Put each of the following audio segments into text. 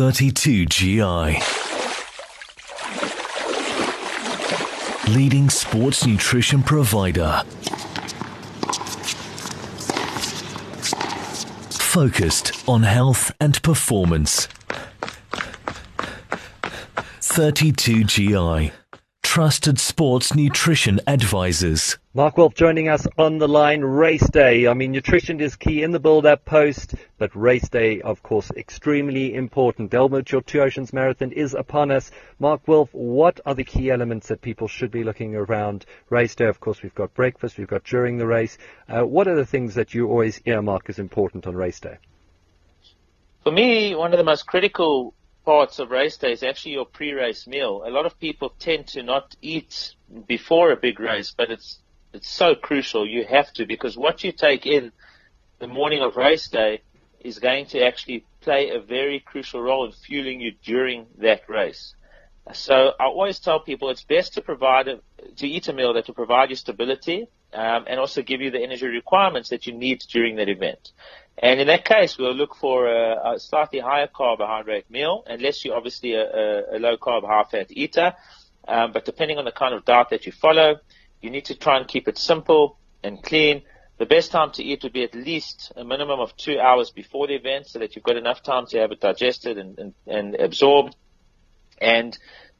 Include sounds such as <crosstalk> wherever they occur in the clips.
32GI. Leading sports nutrition provider. Focused on health and performance. 32GI. Trusted sports nutrition advisors. Mark Wolff joining us on the line. Race day. I mean, nutrition is key in the build-up post, but race day, of course, extremely important. Delmont, your Two Oceans Marathon is upon us. Mark Wolff, what are the key elements that people should be looking around race day? Of course, we've got breakfast, we've got during the race. Uh, what are the things that you always earmark as important on race day? For me, one of the most critical parts of race day is actually your pre-race meal. A lot of people tend to not eat before a big race, but it's it's so crucial. You have to because what you take in the morning of race day is going to actually play a very crucial role in fueling you during that race. So I always tell people it's best to provide a, to eat a meal that will provide you stability um, and also give you the energy requirements that you need during that event. And in that case, we'll look for a, a slightly higher carbohydrate meal, unless you're obviously a, a, low carb, high fat eater. Um, but depending on the kind of diet that you follow, you need to try and keep it simple and clean. The best time to eat would be at least a minimum of two hours before the event so that you've got enough time to have it digested and, and, and absorbed. And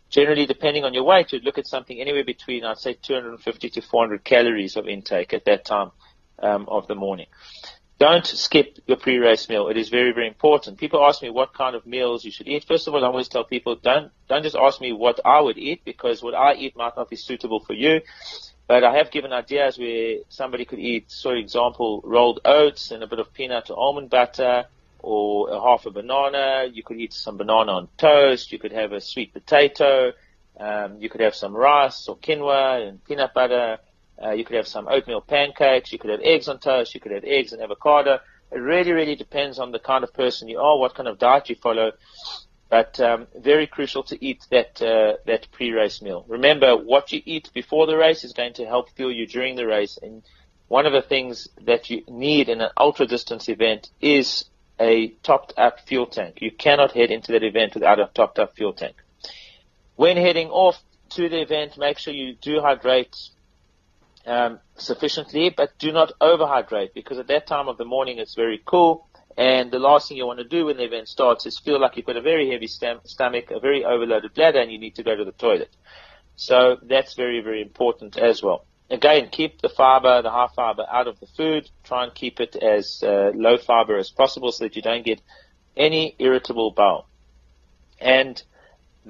generally, depending on your weight, you'd look at something anywhere between, I'd say, 250 to 400 calories of intake at that time um, of the morning. Don't skip your pre-race meal. It is very, very important. People ask me what kind of meals you should eat. First of all, I always tell people don't don't just ask me what I would eat because what I eat might not be suitable for you. But I have given ideas where somebody could eat, for example, rolled oats and a bit of peanut or almond butter or a half a banana. You could eat some banana on toast. You could have a sweet potato. Um, you could have some rice or quinoa and peanut butter. Uh, you could have some oatmeal pancakes. You could have eggs on toast. You could have eggs and avocado. It really, really depends on the kind of person you are, what kind of diet you follow. But um, very crucial to eat that uh, that pre-race meal. Remember, what you eat before the race is going to help fuel you during the race. And one of the things that you need in an ultra distance event is a topped up fuel tank. You cannot head into that event without a topped up fuel tank. When heading off to the event, make sure you do hydrate um, sufficiently, but do not overhydrate because at that time of the morning it's very cool and the last thing you want to do when the event starts is feel like you've got a very heavy stom- stomach, a very overloaded bladder, and you need to go to the toilet. So that's very, very important as well. Again, keep the fiber, the high fiber out of the food. Try and keep it as uh, low fiber as possible so that you don't get any irritable bowel. And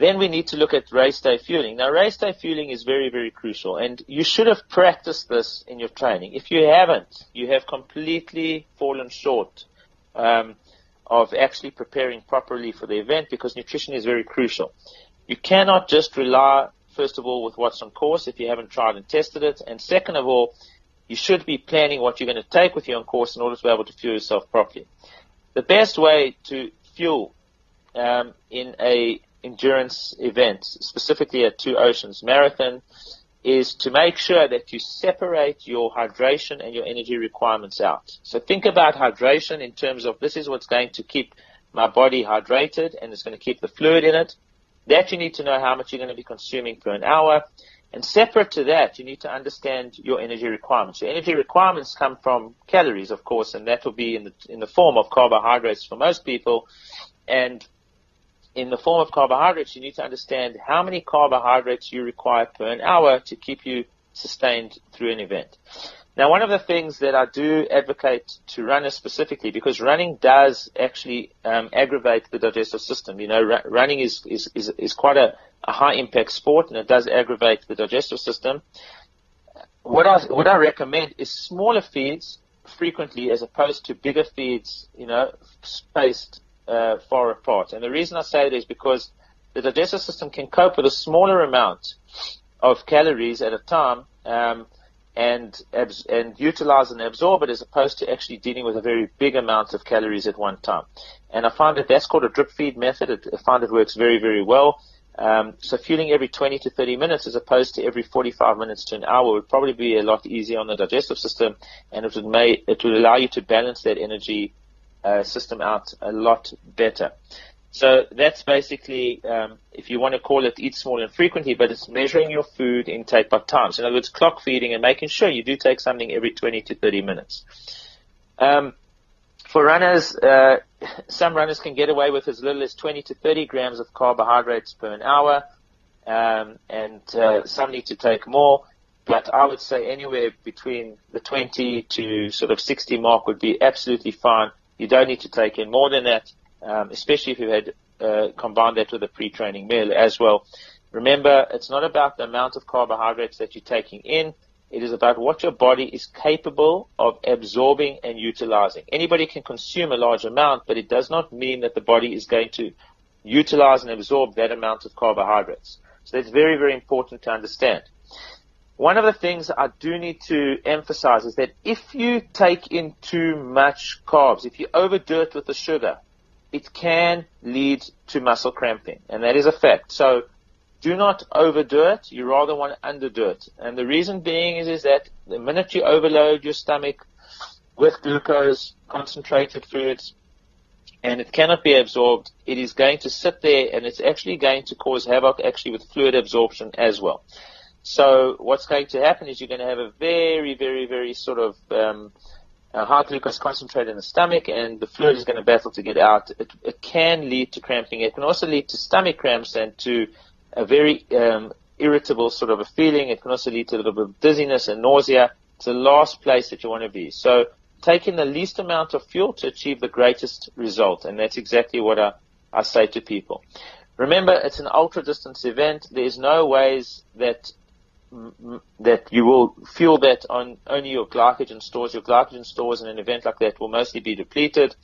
then we need to look at race day fueling. Now, race day fueling is very, very crucial, and you should have practiced this in your training. If you haven't, you have completely fallen short um, of actually preparing properly for the event because nutrition is very crucial. You cannot just rely, first of all, with what's on course if you haven't tried and tested it. And second of all, you should be planning what you're going to take with you on course in order to be able to fuel yourself properly. The best way to fuel um, in a endurance events, specifically a Two Oceans Marathon, is to make sure that you separate your hydration and your energy requirements out. So think about hydration in terms of this is what's going to keep my body hydrated and it's going to keep the fluid in it. That you need to know how much you're going to be consuming per an hour. And separate to that, you need to understand your energy requirements. Your energy requirements come from calories, of course, and that will be in the, in the form of carbohydrates for most people. And in the form of carbohydrates, you need to understand how many carbohydrates you require per an hour to keep you sustained through an event. Now, one of the things that I do advocate to runners specifically, because running does actually um, aggravate the digestive system. You know, running is, is, is, is quite a, a high impact sport and it does aggravate the digestive system. What I, what I recommend is smaller feeds frequently as opposed to bigger feeds, you know, spaced uh, far apart. And the reason I say that is because the digestive system can cope with a smaller amount of calories at a time um, and and utilize and absorb it as opposed to actually dealing with a very big amount of calories at one time. And I find that that's called a drip feed method. I find it works very, very well. Um, so fueling every 20 to 30 minutes as opposed to every 45 minutes to an hour would probably be a lot easier on the digestive system and it would, may, it would allow you to balance that energy uh, system out a lot better. So that's basically, um, if you want to call it eat small and frequently, but it's measuring your food intake by time. So in other words, clock feeding and making sure you do take something every 20 to 30 minutes. Um, for runners, uh, <laughs> some runners can get away with as little as 20 to 30 grams of carbohydrates per an hour, um, and uh, some need to take more. But I would say anywhere between the 20 to sort of 60 mark would be absolutely fine. You don't need to take in more than that um, especially if you had uh, combined that with a pre-training meal as well. Remember, it's not about the amount of carbohydrates that you're taking in. It is about what your body is capable of absorbing and utilizing. Anybody can consume a large amount, but it does not mean that the body is going to utilize and absorb that amount of carbohydrates. So that's very, very important to understand. One of the things I do need to emphasize is that if you take in too much carbs, if you overdo it with the sugar, it can lead to muscle cramping, and that is a fact. So do not overdo it. You rather want to underdo it. And the reason being is, is that the minute you overload your stomach with glucose, concentrated foods, and it cannot be absorbed, it is going to sit there and it's actually going to cause havoc actually with fluid absorption as well. So what's going to happen is you're going to have a very, very, very sort of um, high glucose concentrate in the stomach and the fluid is going to battle to get out. It, it can lead to cramping. It can also lead to stomach cramps and to a very um, irritable sort of a feeling. It can also lead to a little bit of dizziness and nausea. It's the last place that you want to be. So take in the least amount of fuel to achieve the greatest result. And that's exactly what I, I say to people. Remember, it's an ultra distance event. There's no ways that that you will feel that on only your glycogen stores. Your glycogen stores in an event like that will mostly be depleted.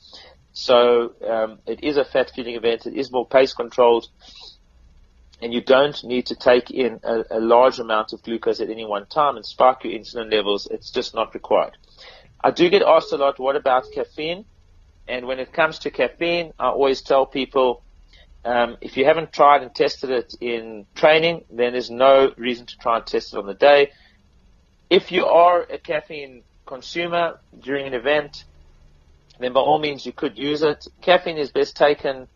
So um, it is a fat feeding event. It is more pace controlled, and you don't need to take in a, a large amount of glucose at any one time and spike your insulin levels. It's just not required. I do get asked a lot, what about caffeine? And when it comes to caffeine, I always tell people um, if you haven't tried and tested it in training, then there's no reason to try and test it on the day. If you are a caffeine consumer during an event, then by all means you could use it. Caffeine is best taken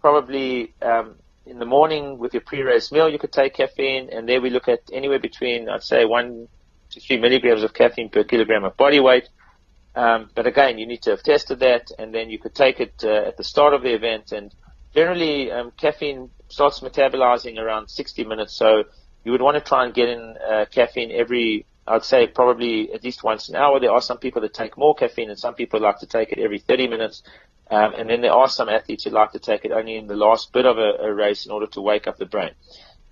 probably um, in the morning with your pre-race meal. You could take caffeine, and there we look at anywhere between I'd say one to three milligrams of caffeine per kilogram of body weight. Um, but again, you need to have tested that, and then you could take it uh, at the start of the event and generally um, caffeine starts metabolizing around 60 minutes, so you would want to try and get in uh, caffeine every, I'd say probably at least once an hour. There are some people that take more caffeine, and some people like to take it every 30 minutes. Um, and then there are some athletes who like to take it only in the last bit of a, a race in order to wake up the brain.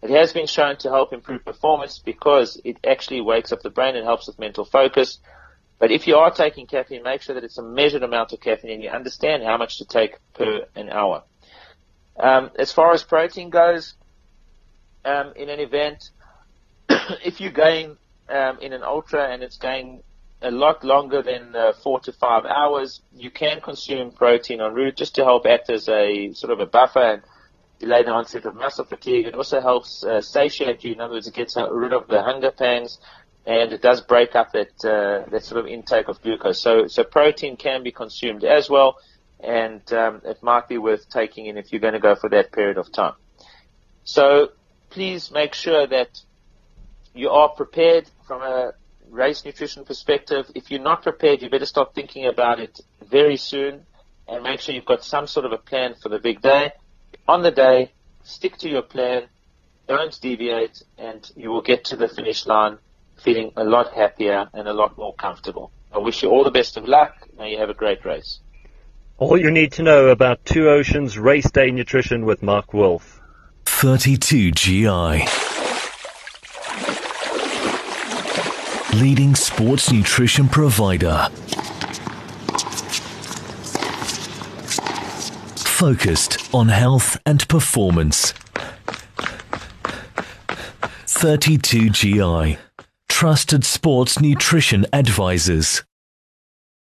It has been shown to help improve performance because it actually wakes up the brain and helps with mental focus. But if you are taking caffeine, make sure that it's a measured amount of caffeine and you understand how much to take per an hour. Um, as far as protein goes, um, in an event, <coughs> if you're going um, in an ultra and it's going a lot longer than uh, four to five hours, you can consume protein en route just to help act as a sort of a buffer and delay the onset of muscle fatigue. It also helps uh, satiate you. In other words, it gets rid of the hunger pangs and it does break up that uh, that sort of intake of glucose. So so protein can be consumed as well and um, it might be worth taking in if you're going to go for that period of time. So please make sure that you are prepared from a race nutrition perspective. If you're not prepared, you better start thinking about it very soon and make sure you've got some sort of a plan for the big day. On the day, stick to your plan, don't deviate, and you will get to the finish line feeling a lot happier and a lot more comfortable. I wish you all the best of luck. May you have a great race. All you need to know about Two Oceans Race Day Nutrition with Mark Wolff. 32 GI. Leading sports nutrition provider. Focused on health and performance. 32 GI. Trusted sports nutrition advisors.